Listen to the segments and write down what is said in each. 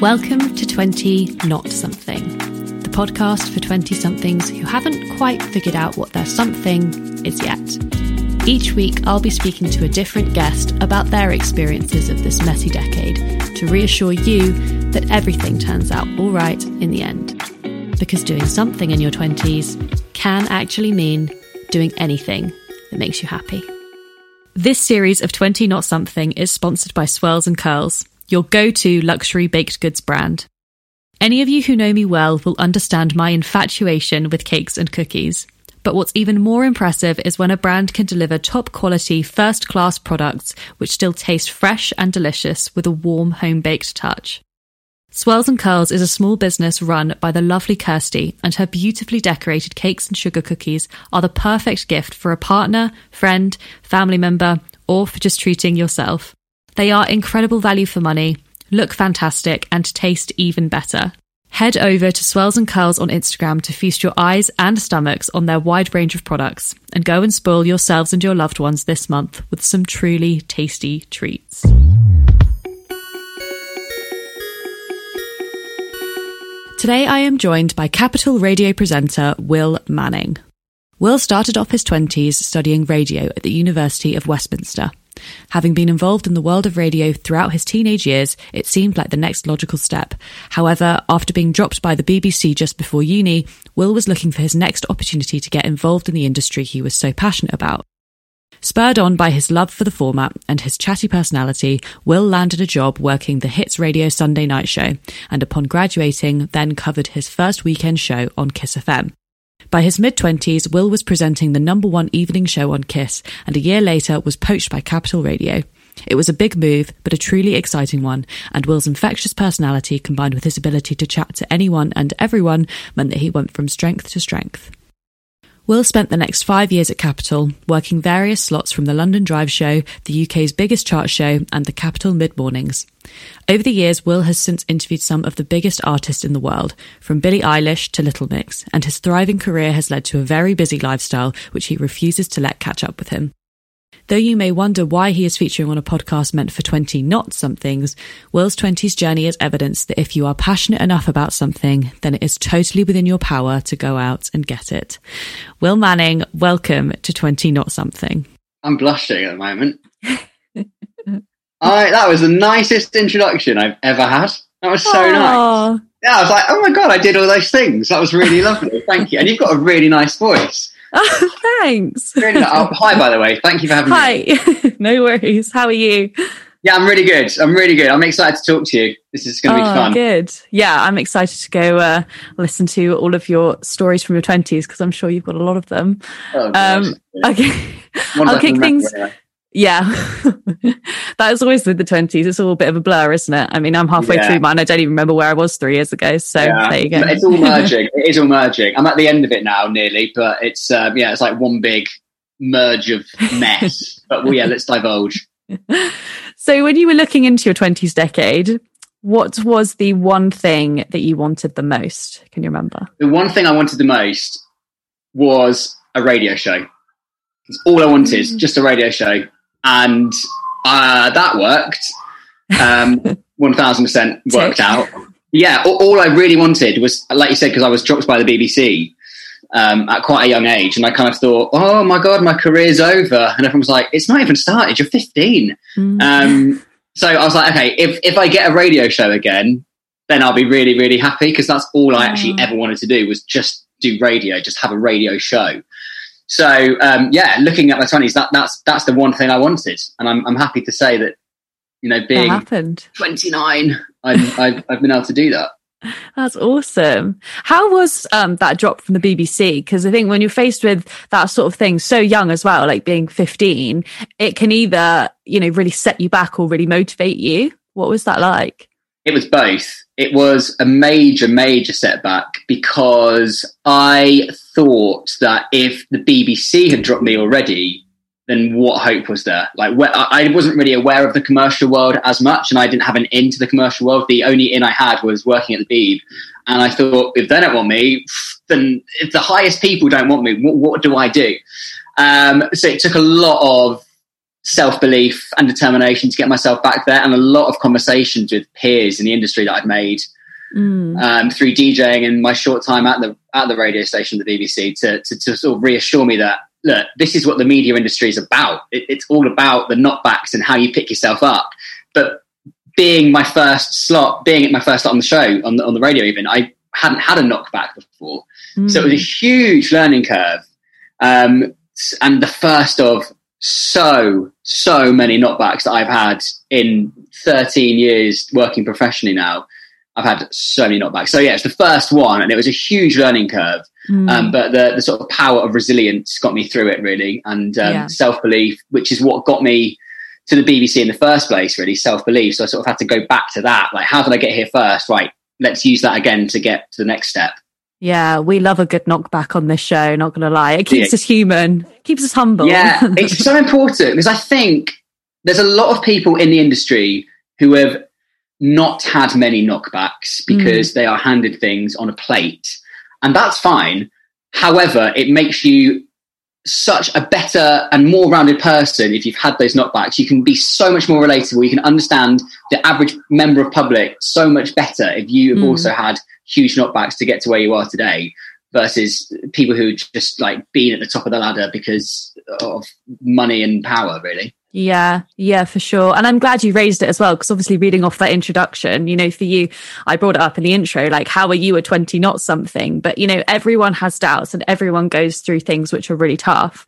Welcome to 20 Not Something, the podcast for 20 somethings who haven't quite figured out what their something is yet. Each week, I'll be speaking to a different guest about their experiences of this messy decade to reassure you that everything turns out all right in the end. Because doing something in your 20s can actually mean doing anything that makes you happy. This series of 20 Not Something is sponsored by Swirls and Curls your go to luxury baked goods brand. Any of you who know me well will understand my infatuation with cakes and cookies. But what's even more impressive is when a brand can deliver top quality, first class products which still taste fresh and delicious with a warm home baked touch. Swirls and Curls is a small business run by the lovely Kirsty, and her beautifully decorated cakes and sugar cookies are the perfect gift for a partner, friend, family member, or for just treating yourself. They are incredible value for money, look fantastic, and taste even better. Head over to Swirls and Curls on Instagram to feast your eyes and stomachs on their wide range of products and go and spoil yourselves and your loved ones this month with some truly tasty treats. Today I am joined by Capital Radio presenter Will Manning. Will started off his 20s studying radio at the University of Westminster. Having been involved in the world of radio throughout his teenage years, it seemed like the next logical step. However, after being dropped by the BBC just before uni, Will was looking for his next opportunity to get involved in the industry he was so passionate about. Spurred on by his love for the format and his chatty personality, Will landed a job working the Hits Radio Sunday night show, and upon graduating, then covered his first weekend show on Kiss FM. By his mid 20s, Will was presenting the number one evening show on Kiss, and a year later was poached by Capital Radio. It was a big move, but a truly exciting one, and Will's infectious personality combined with his ability to chat to anyone and everyone meant that he went from strength to strength. Will spent the next five years at Capital, working various slots from the London Drive Show, the UK's biggest chart show, and the Capital Mid Mornings. Over the years, Will has since interviewed some of the biggest artists in the world, from Billie Eilish to Little Mix, and his thriving career has led to a very busy lifestyle which he refuses to let catch up with him. Though you may wonder why he is featuring on a podcast meant for 20 not somethings, Will's 20s journey is evidence that if you are passionate enough about something, then it is totally within your power to go out and get it. Will Manning, welcome to 20 not something. I'm blushing at the moment. I, that was the nicest introduction I've ever had. That was so Aww. nice. Yeah, I was like, oh my God, I did all those things. That was really lovely. Thank you. And you've got a really nice voice. Oh, thanks. oh, hi, by the way. Thank you for having hi. me. Hi. no worries. How are you? Yeah, I'm really good. I'm really good. I'm excited to talk to you. This is going to oh, be fun. Good. Yeah, I'm excited to go uh, listen to all of your stories from your 20s because I'm sure you've got a lot of them. Oh, um, okay. I'll kick things. Yeah, that is always with the twenties. It's all a bit of a blur, isn't it? I mean, I'm halfway yeah. through mine. I don't even remember where I was three years ago. So yeah. there you go. It's all merging. it is all merging. I'm at the end of it now, nearly, but it's um, yeah, it's like one big merge of mess. but well, yeah, let's divulge. so, when you were looking into your twenties decade, what was the one thing that you wanted the most? Can you remember? The one thing I wanted the most was a radio show. It's all I wanted, mm. just a radio show and uh, that worked. Um, one thousand percent worked out. Yeah, all, all, I really wanted was, like you said, because I was dropped by the BBC um, at quite a young age, and I kind of thought, "Oh my god, my career's over," and everyone was like, "It's not even started. You're 15." Mm. Um, so I was like, "Okay, if if I get a radio show again, then I'll be really really happy because that's all I actually ever wanted to do was just do radio, just have a radio show." So um, yeah, looking at my twenties, that that's that's the one thing I wanted, and I'm I'm happy to say that you know being 29, I've, I've I've been able to do that. That's awesome. How was um, that drop from the BBC? Because I think when you're faced with that sort of thing so young as well, like being 15, it can either, you know, really set you back or really motivate you. What was that like? It was both. It was a major, major setback because I thought that if the BBC had dropped me already, then what hope was there? Like, I wasn't really aware of the commercial world as much, and I didn't have an in to the commercial world. The only in I had was working at the Beeb, and I thought if they don't want me, then if the highest people don't want me, what, what do I do? Um, so it took a lot of self belief and determination to get myself back there, and a lot of conversations with peers in the industry that I'd made mm. um, through DJing and my short time at the at the radio station, the BBC, to, to, to sort of reassure me that look, this is what the media industry is about. It, it's all about the knockbacks and how you pick yourself up. But being my first slot, being at my first slot on the show on the, on the radio, even I hadn't had a knockback before, mm. so it was a huge learning curve, um, and the first of so so many knockbacks that I've had in 13 years working professionally now. I've had so many knockbacks. So yeah, it's the first one, and it was a huge learning curve. Mm. Um, but the, the sort of power of resilience got me through it really, and um, yeah. self belief, which is what got me to the BBC in the first place. Really, self belief. So I sort of had to go back to that. Like, how did I get here first? Right, let's use that again to get to the next step. Yeah, we love a good knockback on this show. Not going to lie, it keeps yeah. us human, keeps us humble. Yeah, it's so important because I think there's a lot of people in the industry who have not had many knockbacks because mm. they are handed things on a plate. And that's fine. However, it makes you such a better and more rounded person if you've had those knockbacks. You can be so much more relatable. You can understand the average member of public so much better if you have mm. also had huge knockbacks to get to where you are today versus people who just like been at the top of the ladder because of money and power really yeah, yeah, for sure. And I'm glad you raised it as well, because obviously, reading off that introduction, you know, for you, I brought it up in the intro, like, how are you at 20, not something? But, you know, everyone has doubts and everyone goes through things which are really tough.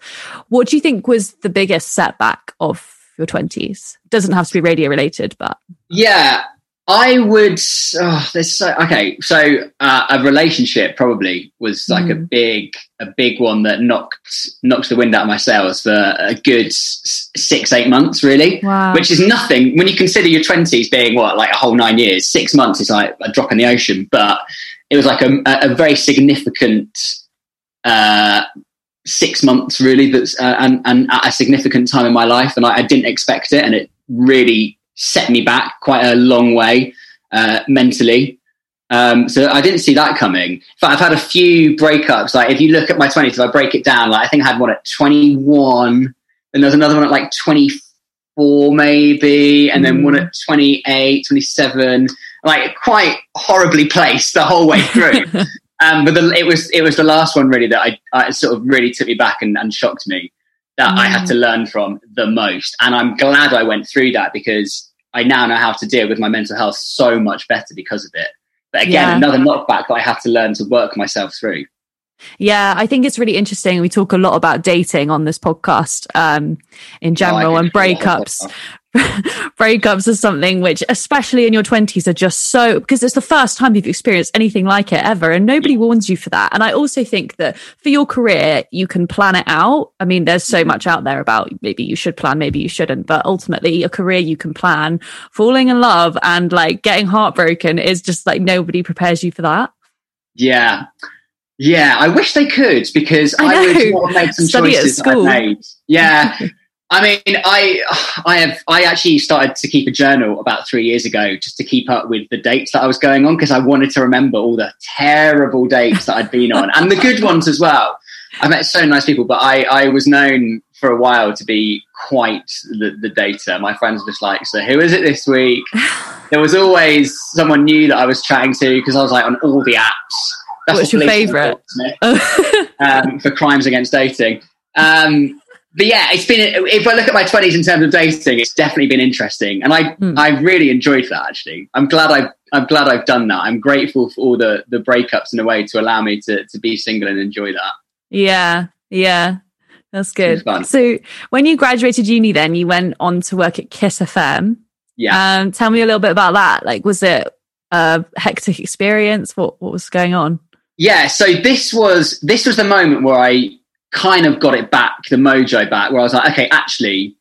What do you think was the biggest setback of your 20s? Doesn't have to be radio related, but. Yeah, I would. Oh, there's so okay. So uh, a relationship probably was like mm. a big, a big one that knocked knocked the wind out of my sails for a good six, eight months, really. Wow. Which is nothing when you consider your twenties being what like a whole nine years. Six months is like a drop in the ocean, but it was like a, a very significant uh, six months, really. That's uh, and and at a significant time in my life, and I, I didn't expect it, and it really set me back quite a long way uh, mentally. Um, so I didn't see that coming. In fact, I've had a few breakups. Like if you look at my 20s, if I break it down, like I think I had one at 21, and there's another one at like 24 maybe, and then one at 28, 27, like quite horribly placed the whole way through. um, but the, it was it was the last one really that I, I sort of really took me back and, and shocked me that mm. I had to mm. learn from the most. And I'm glad I went through that because I now know how to deal with my mental health so much better because of it. But again, yeah. another knockback that I had to learn to work myself through. Yeah, I think it's really interesting. We talk a lot about dating on this podcast um, in general and breakups. breakups are something which, especially in your 20s, are just so because it's the first time you've experienced anything like it ever, and nobody warns you for that. And I also think that for your career, you can plan it out. I mean, there's so mm-hmm. much out there about maybe you should plan, maybe you shouldn't, but ultimately, a career you can plan. Falling in love and like getting heartbroken is just like nobody prepares you for that. Yeah. Yeah, I wish they could because I, I would have made some Study choices I made. Yeah, I mean, I I have I actually started to keep a journal about three years ago just to keep up with the dates that I was going on because I wanted to remember all the terrible dates that I'd been on and the good ones as well. I met so nice people, but I I was known for a while to be quite the, the data. My friends were just like, so who is it this week? There was always someone new that I was chatting to because I was like on all the apps. That's What's your favourite? um, for crimes against dating. Um, but yeah, it's been. If I look at my twenties in terms of dating, it's definitely been interesting, and I mm. I really enjoyed that. Actually, I'm glad I I'm glad I've done that. I'm grateful for all the the breakups in a way to allow me to to be single and enjoy that. Yeah, yeah, that's good. So when you graduated uni, then you went on to work at Kiss FM. Yeah. Um, tell me a little bit about that. Like, was it a hectic experience? What what was going on? Yeah, so this was this was the moment where I kind of got it back, the mojo back, where I was like, okay, actually,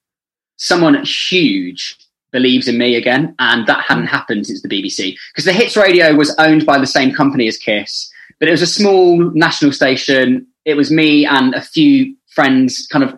someone huge believes in me again, and that hadn't happened since the BBC because the Hits Radio was owned by the same company as Kiss, but it was a small national station. It was me and a few friends, kind of.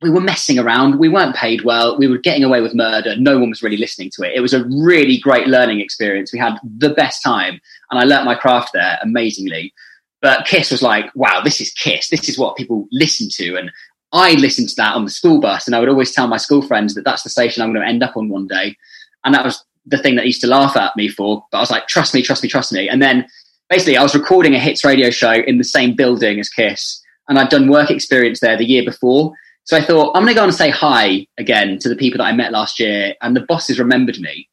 We were messing around. We weren't paid well. We were getting away with murder. No one was really listening to it. It was a really great learning experience. We had the best time, and I learnt my craft there amazingly. But Kiss was like, wow, this is Kiss. This is what people listen to. And I listened to that on the school bus, and I would always tell my school friends that that's the station I'm going to end up on one day. And that was the thing that used to laugh at me for. But I was like, trust me, trust me, trust me. And then basically, I was recording a hits radio show in the same building as Kiss, and I'd done work experience there the year before. So I thought, I'm going to go and say hi again to the people that I met last year. And the bosses remembered me.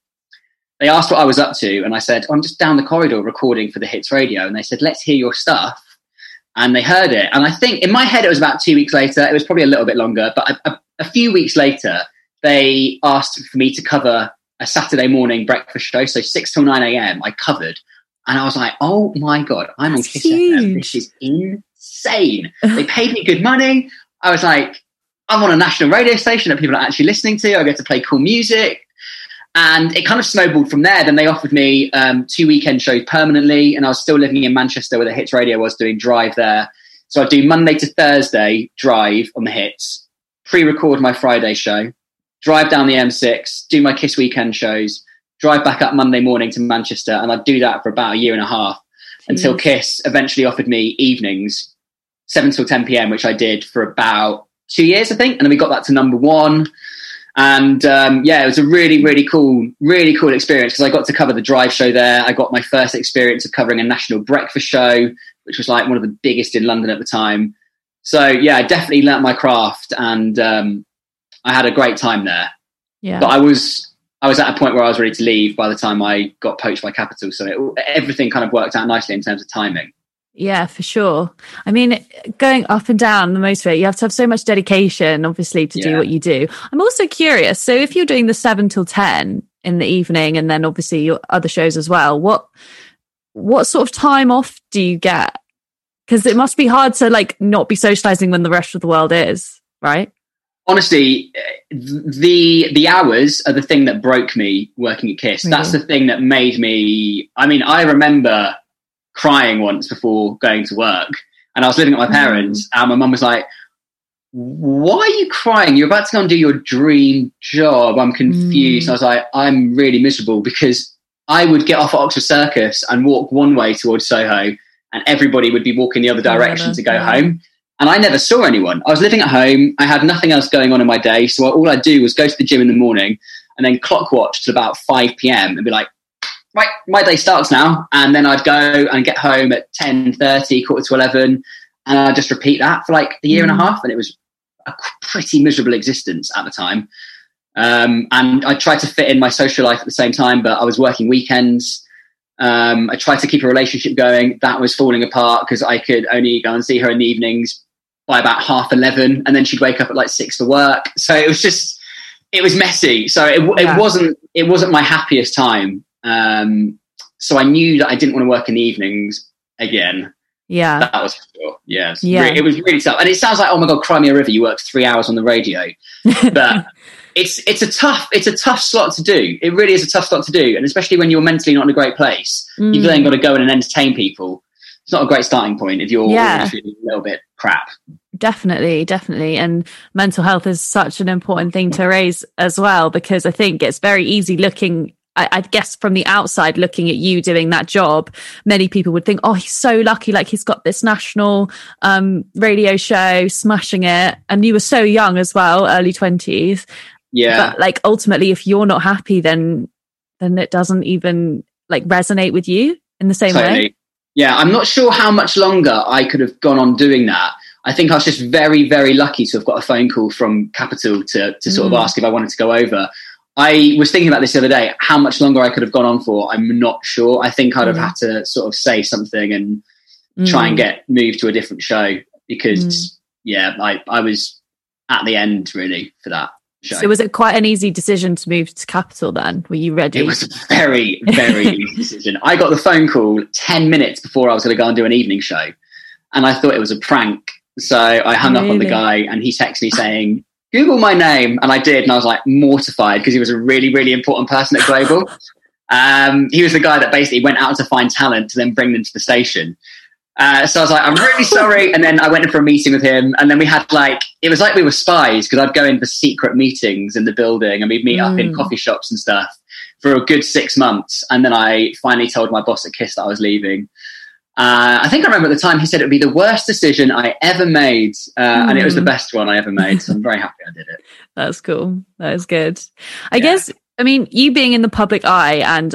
They asked what I was up to, and I said, I'm just down the corridor recording for the hits radio. And they said, let's hear your stuff and they heard it. And I think in my head it was about two weeks later. It was probably a little bit longer, but a, a, a, few weeks later, they asked for me to cover a Saturday morning breakfast show. So six till nine a.m. I covered, and I was like, "Oh my god, I'm That's on Kiss FM. This is insane." they paid me good money. I was like, "I'm on a national radio station that people are actually listening to. I get to play cool music." And it kind of snowballed from there. Then they offered me um, two weekend shows permanently, and I was still living in Manchester where the Hits Radio was doing Drive there. So I'd do Monday to Thursday Drive on the Hits, pre-record my Friday show, drive down the M6, do my Kiss weekend shows, drive back up Monday morning to Manchester, and I'd do that for about a year and a half until Kiss eventually offered me evenings, seven till ten PM, which I did for about two years, I think, and then we got that to number one. And um, yeah, it was a really, really cool, really cool experience because I got to cover the drive show there. I got my first experience of covering a national breakfast show, which was like one of the biggest in London at the time. So yeah, I definitely learnt my craft and um, I had a great time there. Yeah. But I was I was at a point where I was ready to leave by the time I got poached by Capital. So it, everything kind of worked out nicely in terms of timing. Yeah, for sure. I mean, going up and down the motorway, you have to have so much dedication, obviously, to yeah. do what you do. I'm also curious. So, if you're doing the seven till ten in the evening, and then obviously your other shows as well, what what sort of time off do you get? Because it must be hard to like not be socializing when the rest of the world is, right? Honestly, the the hours are the thing that broke me working at Kiss. Really? That's the thing that made me. I mean, I remember crying once before going to work. And I was living at my parents, mm. and my mum was like, Why are you crying? You're about to go and do your dream job. I'm confused. Mm. I was like, I'm really miserable because I would get off at Oxford Circus and walk one way towards Soho, and everybody would be walking the other direction to go yeah. home. And I never saw anyone. I was living at home. I had nothing else going on in my day. So all I'd do was go to the gym in the morning and then clock watch till about 5 p.m. and be like, right, my day starts now. And then I'd go and get home at 10, 30, quarter to 11. And I'd just repeat that for like a year mm. and a mm. half. And it was a pretty miserable existence at the time. Um, and I tried to fit in my social life at the same time, but I was working weekends. Um, I tried to keep a relationship going. That was falling apart because I could only go and see her in the evenings by about half 11. And then she'd wake up at like six to work. So it was just, it was messy. So it, yeah. it wasn't, it wasn't my happiest time. Um, so I knew that I didn't want to work in the evenings again. Yeah, that was sure. Yeah, yeah. Really, it was really tough. And it sounds like, oh my god, cry me a river, you worked three hours on the radio, but it's it's a tough it's a tough slot to do. It really is a tough slot to do, and especially when you're mentally not in a great place, mm. you've then got to go in and entertain people. It's not a great starting point if you're yeah. feeling a little bit crap. Definitely, definitely. And mental health is such an important thing to raise as well, because I think it's very easy looking I, I, guess from the outside looking at you doing that job, many people would think, oh, he's so lucky. Like he's got this national um, radio show, smashing it. And you were so young as well, early 20s. Yeah. But like ultimately, if you're not happy, then then it doesn't even like resonate with you in the same totally. way. Yeah, I'm not sure how much longer I could have gone on doing that. I think I was just very, very lucky to have got a phone call from Capital to, to sort mm. of ask if I wanted to go over. I was thinking about this the other day. How much longer I could have gone on for, I'm not sure. I think I'd have mm. had to sort of say something and mm. try and get moved to a different show because, mm. yeah, I, I was at the end really for that show. So was it quite an easy decision to move to Capital then? Were you ready? It was a very, very easy decision. I got the phone call 10 minutes before I was going to go and do an evening show. And I thought it was a prank. So I hung really? up on the guy and he texted me saying, Google my name. And I did. And I was like mortified because he was a really, really important person at Global. um, he was the guy that basically went out to find talent to then bring them to the station. Uh, so I was like, I'm really sorry. And then I went in for a meeting with him. And then we had like, it was like we were spies because I'd go in for secret meetings in the building and we'd meet mm. up in mm. coffee shops and stuff for a good six months. And then I finally told my boss at KISS that I was leaving. Uh, I think I remember at the time he said it would be the worst decision I ever made, uh, mm. and it was the hmm. best one I ever made. So I'm very happy I did it. That's cool. That is good. I yeah. guess, I mean, you being in the public eye and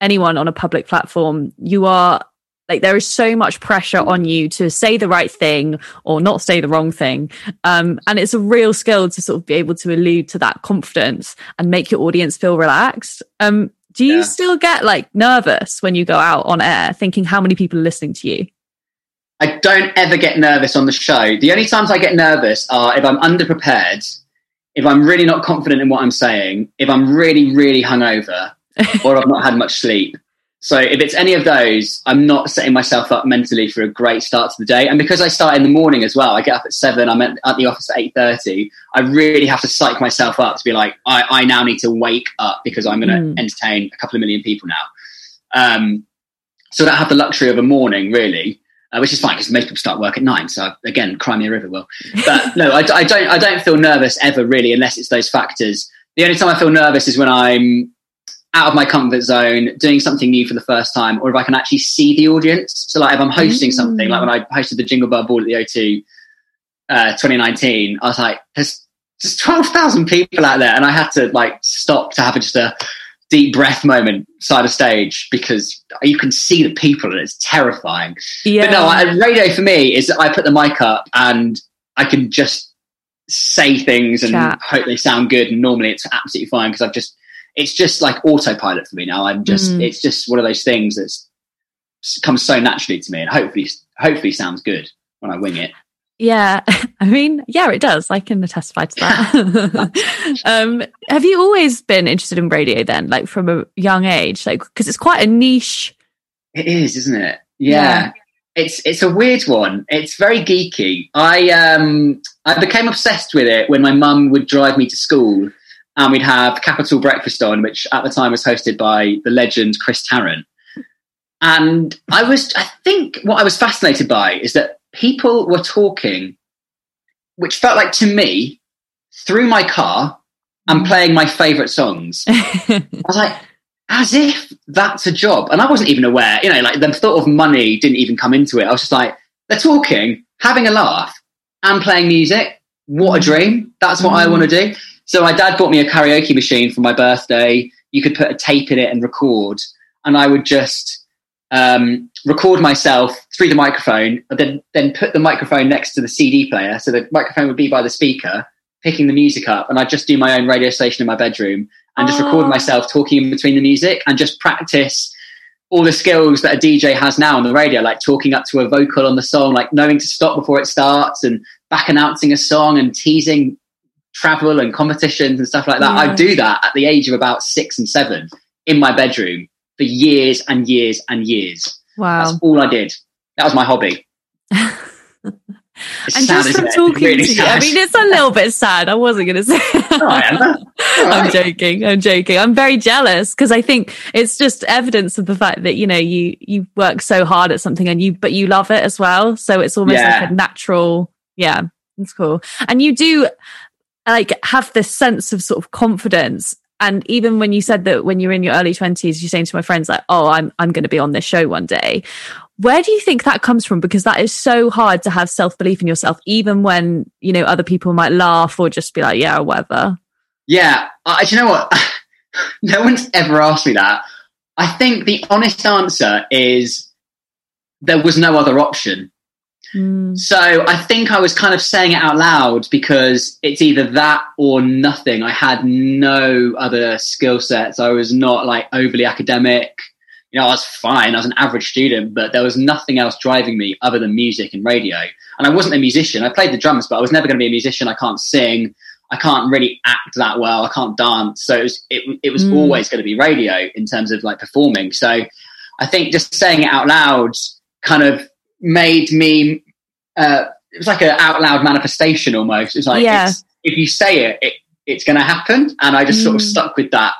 anyone on a public platform, you are like there is so much pressure on you to say the right thing or not say the wrong thing. Um, and it's a real skill to sort of be able to allude to that confidence and make your audience feel relaxed. Um, do you yeah. still get like nervous when you go out on air thinking how many people are listening to you? I don't ever get nervous on the show. The only times I get nervous are if I'm underprepared, if I'm really not confident in what I'm saying, if I'm really, really hungover, or I've not had much sleep. So if it's any of those, I'm not setting myself up mentally for a great start to the day. And because I start in the morning as well, I get up at seven. I'm at, at the office at eight thirty. I really have to psych myself up to be like, I, I now need to wake up because I'm going to mm. entertain a couple of million people now. Um, so that I have the luxury of a morning, really, uh, which is fine because most people start work at nine. So again, cry me a river, will. But no, I, I don't. I don't feel nervous ever, really, unless it's those factors. The only time I feel nervous is when I'm out of my comfort zone, doing something new for the first time, or if I can actually see the audience. So, like if I'm hosting mm. something, like when I hosted the Jingle Bell Ball at the O2 uh, 2019, I was like, there's just 12,000 people out there. And I had to like stop to have just a deep breath moment side of stage because you can see the people and it's terrifying. Yeah. But no, I, radio for me is that I put the mic up and I can just say things and Chat. hope they sound good. And normally it's absolutely fine because I've just it's just like autopilot for me now. I'm just mm. it's just one of those things that's comes so naturally to me, and hopefully hopefully sounds good when I wing it. Yeah, I mean, yeah, it does. I can testify to that. um, have you always been interested in radio then, like from a young age? Like, because it's quite a niche. It is, isn't it? Yeah. yeah. It's it's a weird one. It's very geeky. I um I became obsessed with it when my mum would drive me to school and we'd have Capital Breakfast on, which at the time was hosted by the legend Chris Tarrant. And I was, I think what I was fascinated by is that people were talking, which felt like to me, through my car and mm. playing my favourite songs. I was like, as if that's a job. And I wasn't even aware, you know, like the thought of money didn't even come into it. I was just like, they're talking, having a laugh, and playing music. What a dream. That's what mm. I want to do. So my dad bought me a karaoke machine for my birthday. You could put a tape in it and record, and I would just um, record myself through the microphone, then then put the microphone next to the CD player, so the microphone would be by the speaker, picking the music up, and I'd just do my own radio station in my bedroom and just record oh. myself talking in between the music and just practice all the skills that a DJ has now on the radio, like talking up to a vocal on the song, like knowing to stop before it starts and back announcing a song and teasing travel and competitions and stuff like that. Yeah. I do that at the age of about six and seven in my bedroom for years and years and years. Wow. That's all I did. That was my hobby. and sad, just from talking really to you, I mean, it's a little bit sad. I wasn't going to say. oh, I'm joking. I'm joking. I'm very jealous because I think it's just evidence of the fact that you know you you work so hard at something and you but you love it as well. So it's almost yeah. like a natural. Yeah, it's cool. And you do like have this sense of sort of confidence. And even when you said that when you're in your early 20s you're saying to my friends like oh i'm i'm going to be on this show one day. Where do you think that comes from? Because that is so hard to have self-belief in yourself even when you know other people might laugh or just be like yeah whatever. Yeah uh, you know what? No one's ever asked me that. I think the honest answer is there was no other option Mm. So I think I was kind of saying it out loud because it's either that or nothing. I had no other skill sets. I was not like overly academic. You know, I was fine. I was an average student, but there was nothing else driving me other than music and radio. And I wasn't a musician. I played the drums, but I was never going to be a musician. I can't sing. I can't really act that well. I can't dance. So it was, it, it was mm. always going to be radio in terms of like performing. So I think just saying it out loud kind of made me uh, it was like an out loud manifestation almost. It's like yeah. it's, if you say it, it it's going to happen, and I just mm. sort of mm. stuck with that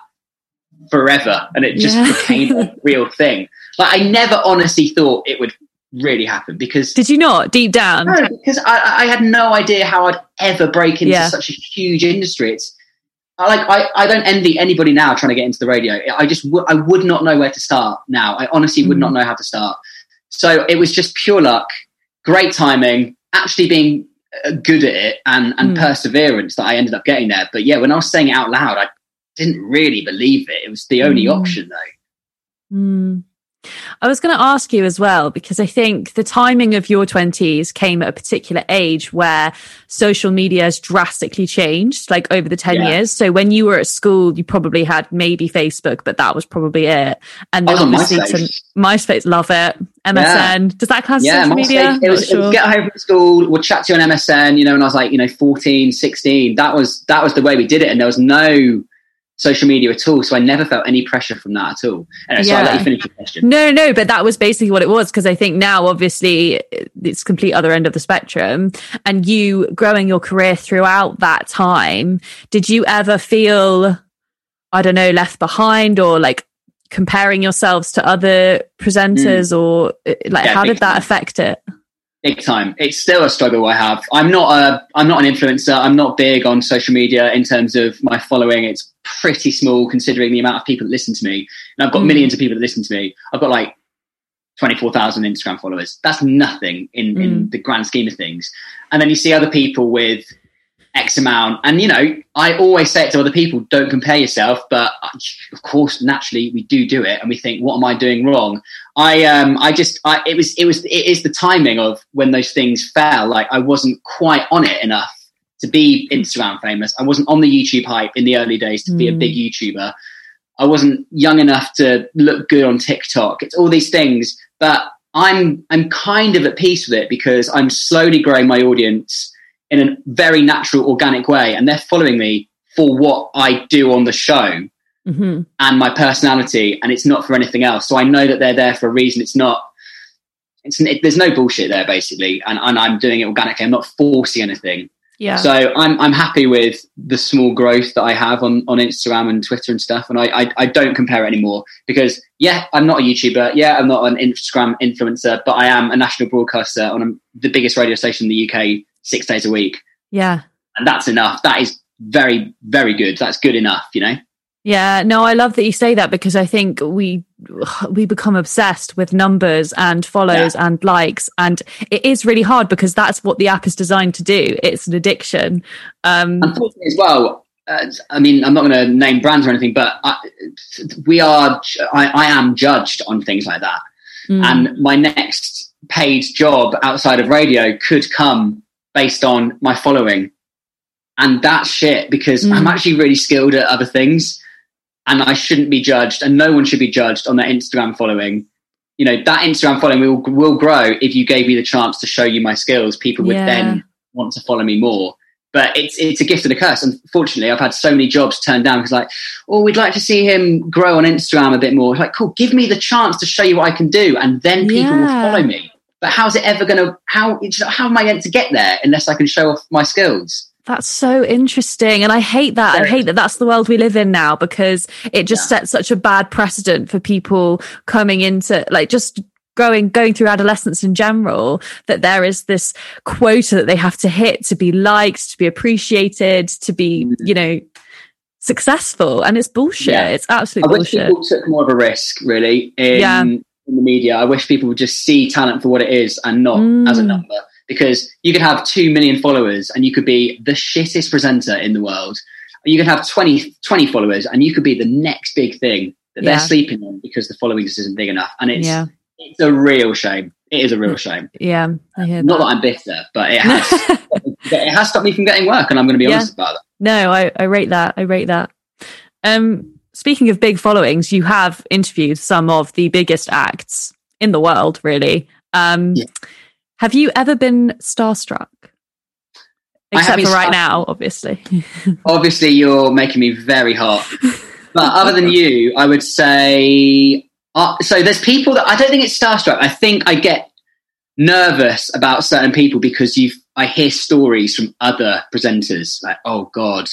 forever, and it just yeah. became a real thing. Like I never honestly thought it would really happen because did you not deep down? No, because I, I had no idea how I'd ever break into yeah. such a huge industry. It's like I, I don't envy anybody now trying to get into the radio. I just w- I would not know where to start now. I honestly would mm. not know how to start. So it was just pure luck, great timing, actually being uh, good at it and, and mm. perseverance that I ended up getting there. But yeah, when I was saying it out loud, I didn't really believe it. It was the only mm. option though. Mm. I was going to ask you as well, because I think the timing of your 20s came at a particular age where social media has drastically changed, like over the 10 yeah. years. So when you were at school, you probably had maybe Facebook, but that was probably it. And then oh, obviously MySpace. MySpace, love it. MSN, yeah. does that class yeah, social media? It was, sure. it was, get home from school, we'll chat to you on MSN, you know, when I was like, you know, 14, 16, that was, that was the way we did it. And there was no, social media at all. So I never felt any pressure from that at all. Anyway, yeah. so I'll let you finish your question. No, no, but that was basically what it was. Cause I think now obviously it's complete other end of the spectrum and you growing your career throughout that time, did you ever feel, I don't know, left behind or like comparing yourselves to other presenters mm. or like yeah, how did that affect it? big time. It's still a struggle I have. I'm not a I'm not an influencer. I'm not big on social media in terms of my following. It's pretty small considering the amount of people that listen to me. And I've got mm. millions of people that listen to me. I've got like 24,000 Instagram followers. That's nothing in, mm. in the grand scheme of things. And then you see other people with X amount. And, you know, I always say it to other people, don't compare yourself. But of course, naturally, we do do it and we think, what am I doing wrong? I, um, I just, I, it was, it was, it is the timing of when those things fell. Like I wasn't quite on it enough to be Instagram famous. I wasn't on the YouTube hype in the early days to mm. be a big mm. YouTuber. I wasn't young enough to look good on TikTok. It's all these things, but I'm, I'm kind of at peace with it because I'm slowly growing my audience in a very natural, organic way. And they're following me for what I do on the show mm-hmm. and my personality. And it's not for anything else. So I know that they're there for a reason. It's not, it's, it, there's no bullshit there basically. And, and I'm doing it organically. I'm not forcing anything. Yeah. So I'm I'm happy with the small growth that I have on, on Instagram and Twitter and stuff, and I, I, I don't compare it anymore because yeah, I'm not a YouTuber, yeah, I'm not an Instagram influencer, but I am a national broadcaster on a, the biggest radio station in the UK six days a week. Yeah. And that's enough. That is very, very good. That's good enough, you know? Yeah, no, I love that you say that because I think we we become obsessed with numbers and follows yeah. and likes, and it is really hard because that's what the app is designed to do. It's an addiction. Um, Unfortunately, as well. Uh, I mean, I'm not going to name brands or anything, but I, we are. I, I, am judged on things like that, mm. and my next paid job outside of radio could come based on my following. And that's shit because mm. I'm actually really skilled at other things and I shouldn't be judged and no one should be judged on their Instagram following. You know, that Instagram following will, will grow if you gave me the chance to show you my skills. People would yeah. then want to follow me more. But it's it's a gift and a curse. Unfortunately, I've had so many jobs turned down because, like, oh, we'd like to see him grow on Instagram a bit more. Like, cool, give me the chance to show you what I can do, and then people yeah. will follow me. But how's it ever going to? How how am I going to get there unless I can show off my skills? That's so interesting. And I hate that. I hate that that's the world we live in now because it just yeah. sets such a bad precedent for people coming into like just going going through adolescence in general that there is this quota that they have to hit to be liked, to be appreciated, to be, mm. you know, successful. And it's bullshit. Yeah. It's absolute I bullshit. Wish people took more of a risk, really. In, yeah in the media. I wish people would just see talent for what it is and not mm. as a number. Because you could have two million followers and you could be the shittest presenter in the world. You could have 20, 20 followers and you could be the next big thing that yeah. they're sleeping on because the following just isn't big enough. And it's yeah. it's a real shame. It is a real shame. Yeah, I hear Not that. that I'm bitter, but it has it has stopped me from getting work, and I'm going to be yeah. honest about that. No, I, I rate that. I rate that. Um, speaking of big followings, you have interviewed some of the biggest acts in the world, really. Um, yeah. Have you ever been starstruck? Except for right now, obviously. obviously, you're making me very hot. But other than you, I would say. Uh, so there's people that I don't think it's starstruck. I think I get nervous about certain people because you I hear stories from other presenters like, oh God,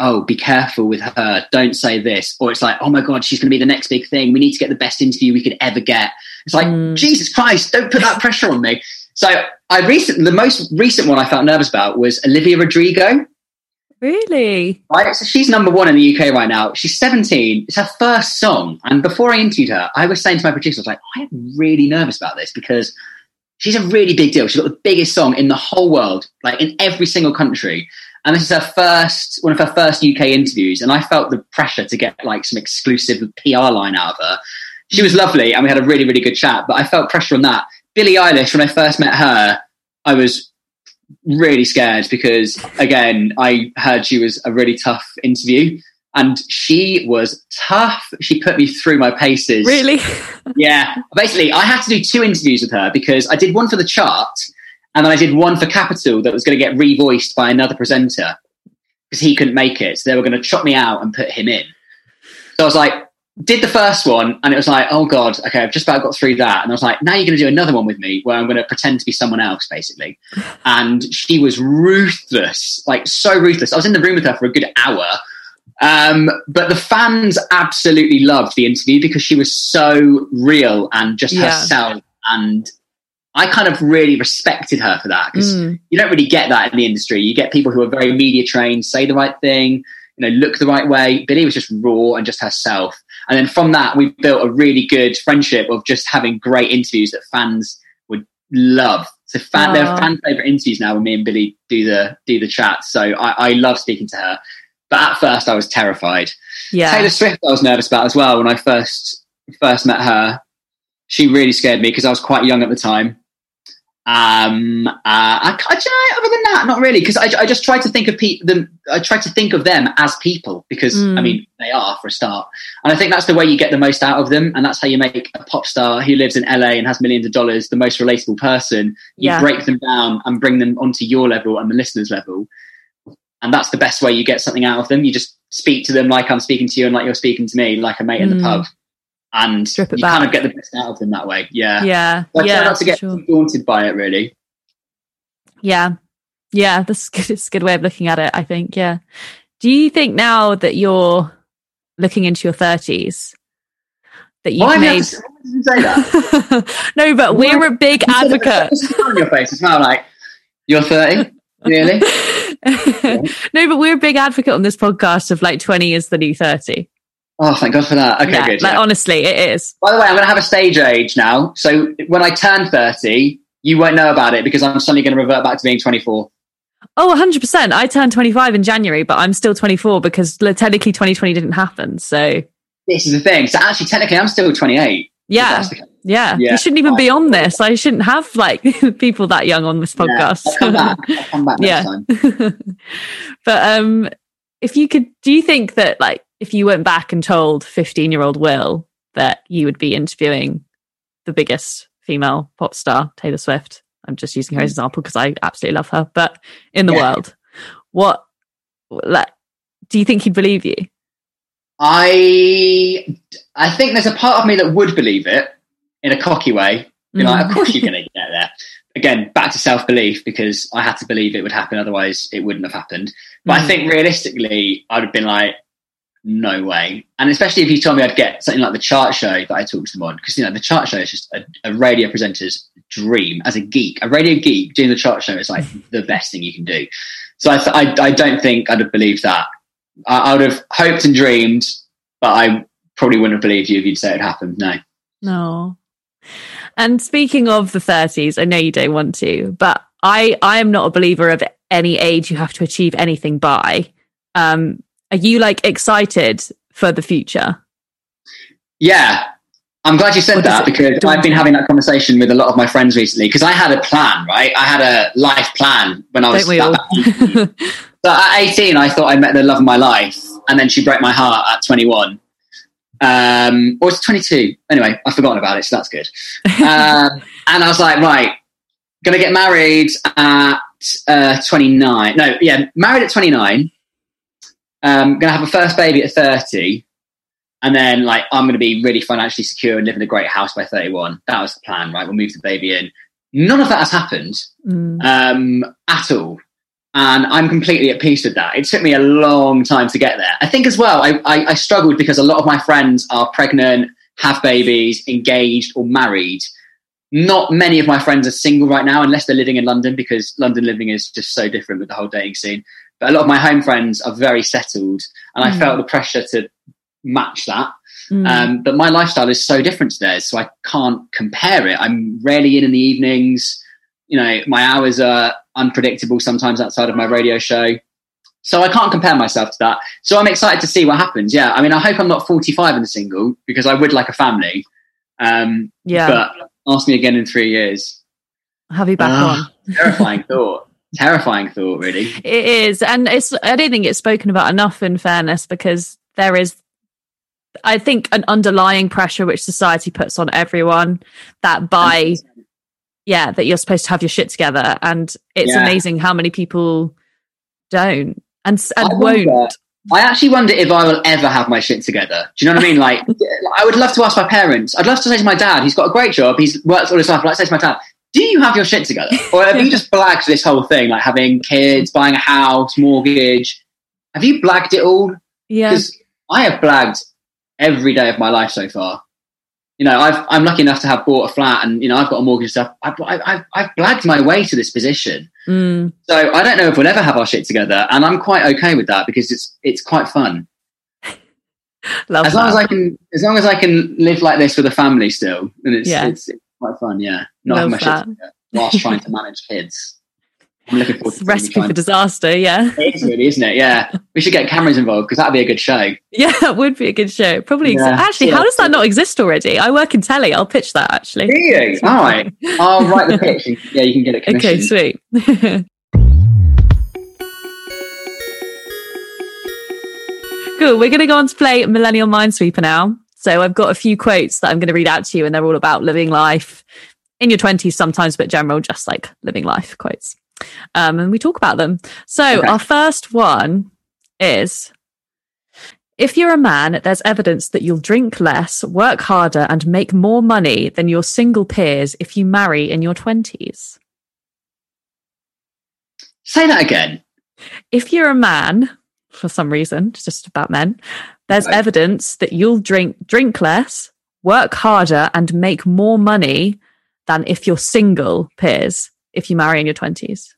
oh, be careful with her. Don't say this. Or it's like, oh my God, she's going to be the next big thing. We need to get the best interview we could ever get. It's like, mm. Jesus Christ, don't put that pressure on me. So I recent, the most recent one I felt nervous about was Olivia Rodrigo. Really? Right, so she's number one in the UK right now. She's 17. It's her first song. And before I interviewed her, I was saying to my producer, I was like, I am really nervous about this because she's a really big deal. She's got the biggest song in the whole world, like in every single country. And this is her first, one of her first UK interviews. And I felt the pressure to get like some exclusive PR line out of her. She was lovely and we had a really, really good chat, but I felt pressure on that. Billie Eilish, when I first met her, I was really scared because again, I heard she was a really tough interview and she was tough. She put me through my paces. Really? yeah. Basically, I had to do two interviews with her because I did one for the chart and then I did one for Capital that was going to get revoiced by another presenter because he couldn't make it. So they were going to chop me out and put him in. So I was like, did the first one and it was like, oh God, okay, I've just about got through that. And I was like, now you're going to do another one with me where I'm going to pretend to be someone else, basically. And she was ruthless, like so ruthless. I was in the room with her for a good hour. Um, but the fans absolutely loved the interview because she was so real and just Yeah. herself. And I kind of really respected her for that because Mm. you don't really get that in the industry. You get people who are very media trained, say the right thing, you know, look the right way. Billie was just raw and just herself. And then from that, we built a really good friendship of just having great interviews that fans would love. So fan, they're fan favorite interviews now when me and Billie do the do the chat. So I, I love speaking to her. But at first, I was terrified. Yeah. Taylor Swift, I was nervous about as well when I first first met her. She really scared me because I was quite young at the time. Um, uh, I, I, you know, other than that, not really, because I, I just try to think of pe- them. I try to think of them as people because Mm. I mean they are for a start, and I think that's the way you get the most out of them, and that's how you make a pop star who lives in LA and has millions of dollars the most relatable person. You Yeah. break them down and bring them onto your level and the listener's level, and that's the best way you get something out of them. You just speak to them like I'm speaking to you and like you're speaking to me, like a mate in the Mm. pub, and Strip it you kind of get the best out of them that way. Yeah, Yeah. So I yeah. try not to get sure. daunted by it, really. Yeah. Yeah. That's good. It's a good way of looking at it, I think. Yeah. Do you think now that you're looking into your 30s that you've Why made. you say that? no, but we're a big You said it with advocate. on your face as well, like you're 30, really? no, but we're a big advocate on this podcast of like 20 is the new 30. Oh, thank God for that. Okay, yeah, good. like yeah. honestly, it is. By the way, I'm going to have a stage age now. So when I turn 30, you won't know about it because I'm suddenly going to revert back to being 24. Oh, 100%. I turned 25 in January, but I'm still 24 because technically 2020 didn't happen. So, This is the thing. So actually, technically, I'm still 28. yeah. Yeah. Yeah. You shouldn't even be on this. I shouldn't have like people that young on this Yeah, podcast. I'll come back. I'll come back next Yeah. time. but um if you could do you think that like if you went back and told 15 year old will that you would be interviewing the biggest female pop star taylor swift i'm just using her as an example because i absolutely love her but in the Yeah. world what like do you think he'd believe you I I think there's a part of me that would believe it in a cocky way. Be like, Mm. of course you're going to get there. Again, back to self belief because I had to believe it would happen, otherwise it wouldn't have happened. But I Mm. think realistically, I'd have been like, no way. And especially if you told me I'd get something like the chart show that I talked to them on, because you know the chart show is just a, a radio presenter's dream. As a geek, a radio geek doing the chart show is like the best thing you can do. So I, th- I, I don't think I'd have believed that. I, I would have hoped and dreamed, but I probably wouldn't have believed you if you'd say it happened. No. No. And speaking of the 30s, I know you don't want to, but I I am not a believer of any age you have to achieve anything by. Um are you like excited for the future? Yeah. I'm glad you said that because I've been having that conversation with a lot of my friends recently because I had a plan, right? I had a life plan when I was Don't we all? So at 18, I thought I met the love of my life, and then she broke my heart at 21. Um, or it's 22. Anyway, I've forgotten about it, so that's good. Um, and I was like, right, gonna get married at uh, 29. No, yeah, married at 29. I'm um, gonna have a first baby at 30. And then, like, I'm gonna be really financially secure and live in a great house by 31. That was the plan, right? We'll move the baby in. None of that has happened Mm. um, at all. And I'm completely at peace with that. It took me a long time to get there. I think as well, I, I, I struggled because a lot of my friends are pregnant, have babies, engaged, or married. Not many of my friends are single right now, unless they're living in London, because London living is just so different with the whole dating scene. But a lot of my home friends are very settled, and I Mm. felt the pressure to match that. Mm. Um, but my lifestyle is so different to theirs, so I can't compare it. I'm rarely in in the evenings. You know, my hours are unpredictable sometimes outside of my radio show. So I can't compare myself to that. So I'm excited to see what happens. Yeah. I mean, I hope I'm not 45 and single because I would like a family. Um, yeah. But ask me again in three years. Have you back Ah, on? Terrifying thought. Terrifying thought, really. It is, and it's. I don't think it's spoken about enough. In fairness, because there is, I think, an underlying pressure which society puts on everyone that by, yeah, that you're supposed to have your shit together, and it's Yeah. amazing how many people don't and and I wonder- won't. I actually wonder if I will ever have my shit together. Do you know what I mean? Like, I would love to ask my parents. I'd love to say to my dad, he's got a great job, he's worked all his life. I'd like to say to my dad, do you have your shit together? Or have you just blagged this whole thing, like having kids, buying a house, mortgage? Have you blagged it all? Yeah, Because I have blagged every day of my life so far. You know, I've, I'm lucky enough to have bought a flat and, you know, I've got a mortgage and stuff. I've, I've, I've blagged my way to this position. Mm, So I don't know if we'll ever have our shit together. And I'm quite okay with that because it's, it's quite fun. love as long that. as I can, as long as I can live like this with a family still, then it's, Yeah. it's, it's quite fun. Yeah. Not Love that. whilst trying to manage kids. I'm looking forward It's to recipe for disaster. Yeah, It is really, isn't it? Yeah. We should get cameras involved because that'd be a good show. yeah, it would be a good show. Probably. Yeah. Exi- actually, how does that not exist already? I work in telly. I'll pitch that. Actually. Do you? All right. I'll write the pitch. and- Yeah, you can get it Okay, sweet. cool. We're going to go on to play Millennial Minesweeper now. So I've got a few quotes that I'm going to read out to you, and they're all about living life in your 20s, sometimes a bit general, just like living life quotes. Um, and we talk about them. So Okay. our first one is if you're a man, there's evidence that you'll drink less, work harder, and make more money than your single peers if you marry in your 20s. Say that again. if you're a man, for some reason, it's just about men, there's Right. evidence that you'll drink drink less, work harder, and make more money than if you're single peers if you marry in your twenties.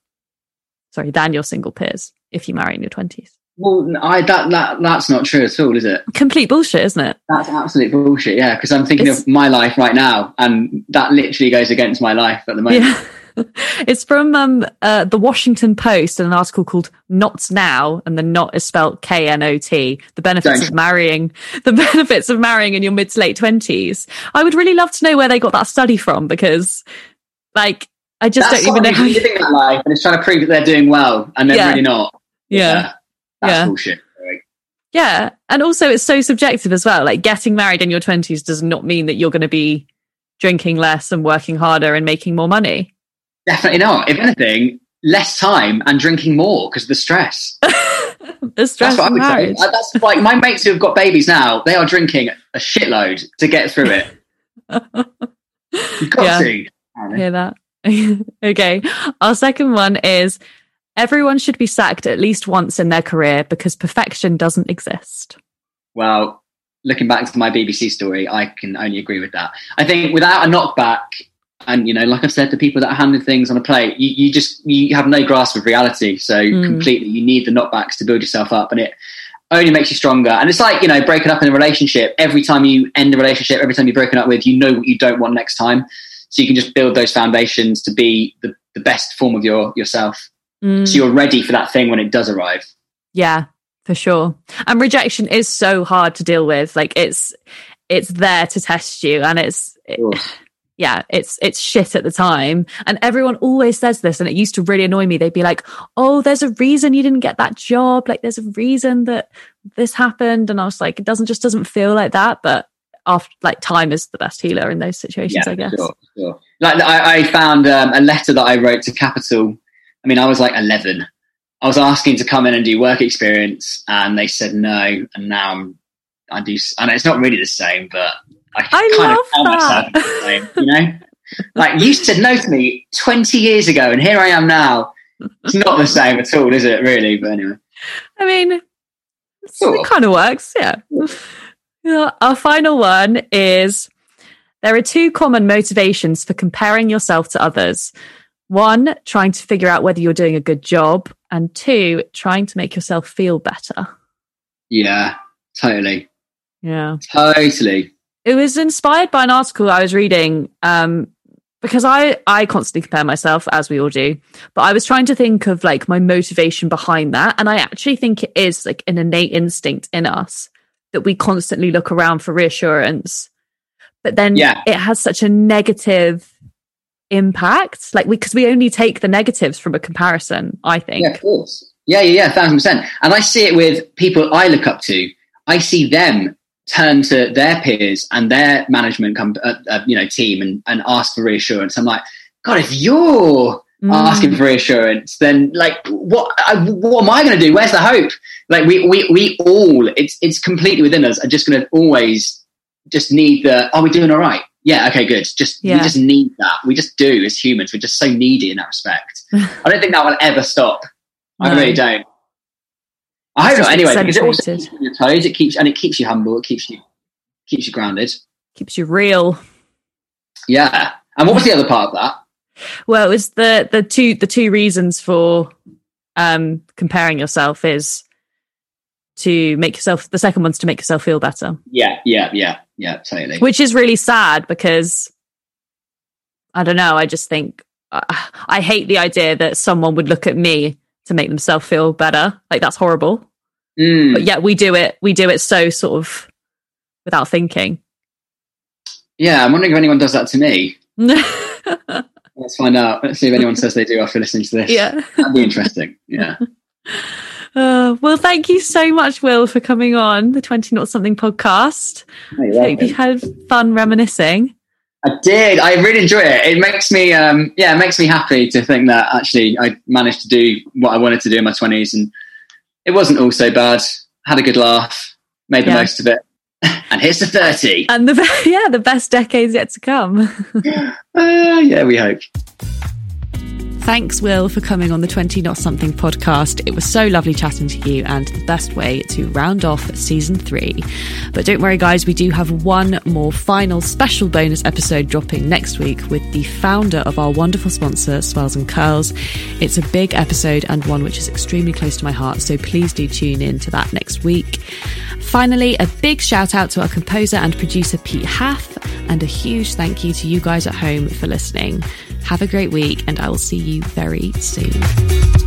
Sorry, than your single peers if you marry in your twenties. Well, I, that, that, that's not true at all, is it? Complete bullshit, isn't it? That's absolute bullshit. Yeah. Because I'm thinking It's- of my life right now and that literally goes against my life at the moment. Yeah. it's from um, uh, the Washington Post, and an article called "Not Now," and the "Not" is spelled K N O T. The benefits Don't. of marrying, the benefits of marrying in your mid to late twenties. I would really love to know where they got that study from because, like, I just That's don't even know how. living that life and it's trying to prove that they're doing well and they're Yeah. really not. Yeah, That's Yeah. bullshit. Yeah, and also it's so subjective as well. Like, getting married in your twenties does not mean that you're going to be drinking less and working harder and making more money. Definitely not. If anything, less time and drinking more because of the stress. the stress That's what I would say. marriage. That's like my mates who have got babies now. They are drinking a shitload to get through it. You've got Yeah. to. hear that. okay. Our second one is everyone should be sacked at least once in their career because perfection doesn't exist. Well, looking back to my BBC story, I can only agree with that. I think without a knockback, and you know, like I've said, the people that are handing things on a plate, you, you just you have no grasp of reality. So Mm. completely, you need the knockbacks to build yourself up, and it only makes you stronger. And it's like you know, breaking up in a relationship. Every time you end a relationship, every time you're broken up with, you know what you don't want next time. So you can just build those foundations to be the, the best form of your yourself. Mm, So you're ready for that thing when it does arrive. yeah, for sure. And rejection is so hard to deal with. Like it's it's there to test you and it's it- yeah, it's it's shit at the time. And everyone always says this, and it used to really annoy me. They'd be like, "Oh, there's a reason you didn't get that job. Like, there's a reason that this happened." And I was like, "It doesn't just doesn't feel like that." But after like time is the best healer in those situations, I guess. Sure, sure. Like I, I found um, a letter that I wrote to Capital. I mean, I was like 11. I was asking to come in and do work experience, and they said no. And now I'm, I do, and it's not really the same, but I, I kind love of tell myself. You know, like you said no to me 20 years ago, and here I am now. It's not the same at all, is it? Really? But anyway, I mean, Sort it kind of works. Yeah. yeah. Our final one is there are two common motivations for comparing yourself to others. one, trying to figure out whether you're doing a good job, and two, trying to make yourself feel better. Yeah, totally. Yeah. Totally. It was inspired by an article I was reading um, because I, I constantly compare myself, as we all do. But I was trying to think of like my motivation behind that. And I actually think it is like an innate instinct in us that we constantly look around for reassurance. But then Yeah. it has such a negative impact. Like we, because we only take the negatives from a comparison, I think. Yeah, of course. Yeah, yeah, yeah, thousand percent. And I see it with people I look up to. I see them turn to their peers and their management, com- uh, uh, you know, team and, and ask for reassurance. I'm like, God, if you're Mm. asking for reassurance, then like, what? I, what am I going to do? Where's the hope? Like, we we we all, it's it's completely within us. Are just going to always just need the. Are we doing all right? Yeah. Okay. Good. Just Yeah. we just need that. We just do as humans. We're just so needy in that respect. I don't think that will ever stop. I No. really don't. I hope just Anyway, because it also keeps you on your toes. It keeps and it keeps you humble. It keeps you keeps you grounded. Keeps you real. Yeah. And what was the other part of that? Well, it was the the two the two reasons for um comparing yourself is to make yourself the second one's to make yourself feel better. Yeah, yeah, yeah, yeah. Totally. Which is really sad because I don't know, I just think uh, I hate the idea that someone would look at me to make themselves feel better. Like that's horrible. Mm. But yet we do it we do it so sort of without thinking. Yeah, I'm wondering if anyone does that to me. Let's find out. Let's see if anyone says they do after listening to this. yeah. That'd be interesting. Yeah. Uh, well, thank you so much, Will, for coming on the 20 Not Something podcast. You're Hope you had fun reminiscing. I did. I really enjoy it. It makes me, um, yeah, it makes me happy to think that actually I managed to do what I wanted to do in my twenties, and it wasn't all so bad. Had a good laugh, made the Yeah. most of it, and here's the thirty. And the yeah, the best decades yet to come. Uh, yeah, we hope. Thanks, Will, for coming on the 20 Not Something podcast. It was so lovely chatting to you and the best way to round off season three. But don't worry, guys, we do have one more final special bonus episode dropping next week with the founder of our wonderful sponsor, Swirls and Curls. It's a big episode and one which is extremely close to my heart, so please do tune in to that next week. Finally, a big shout out to our composer and producer Pete Haff, and a huge thank you to you guys at home for listening. Have a great week, and I will see you very soon.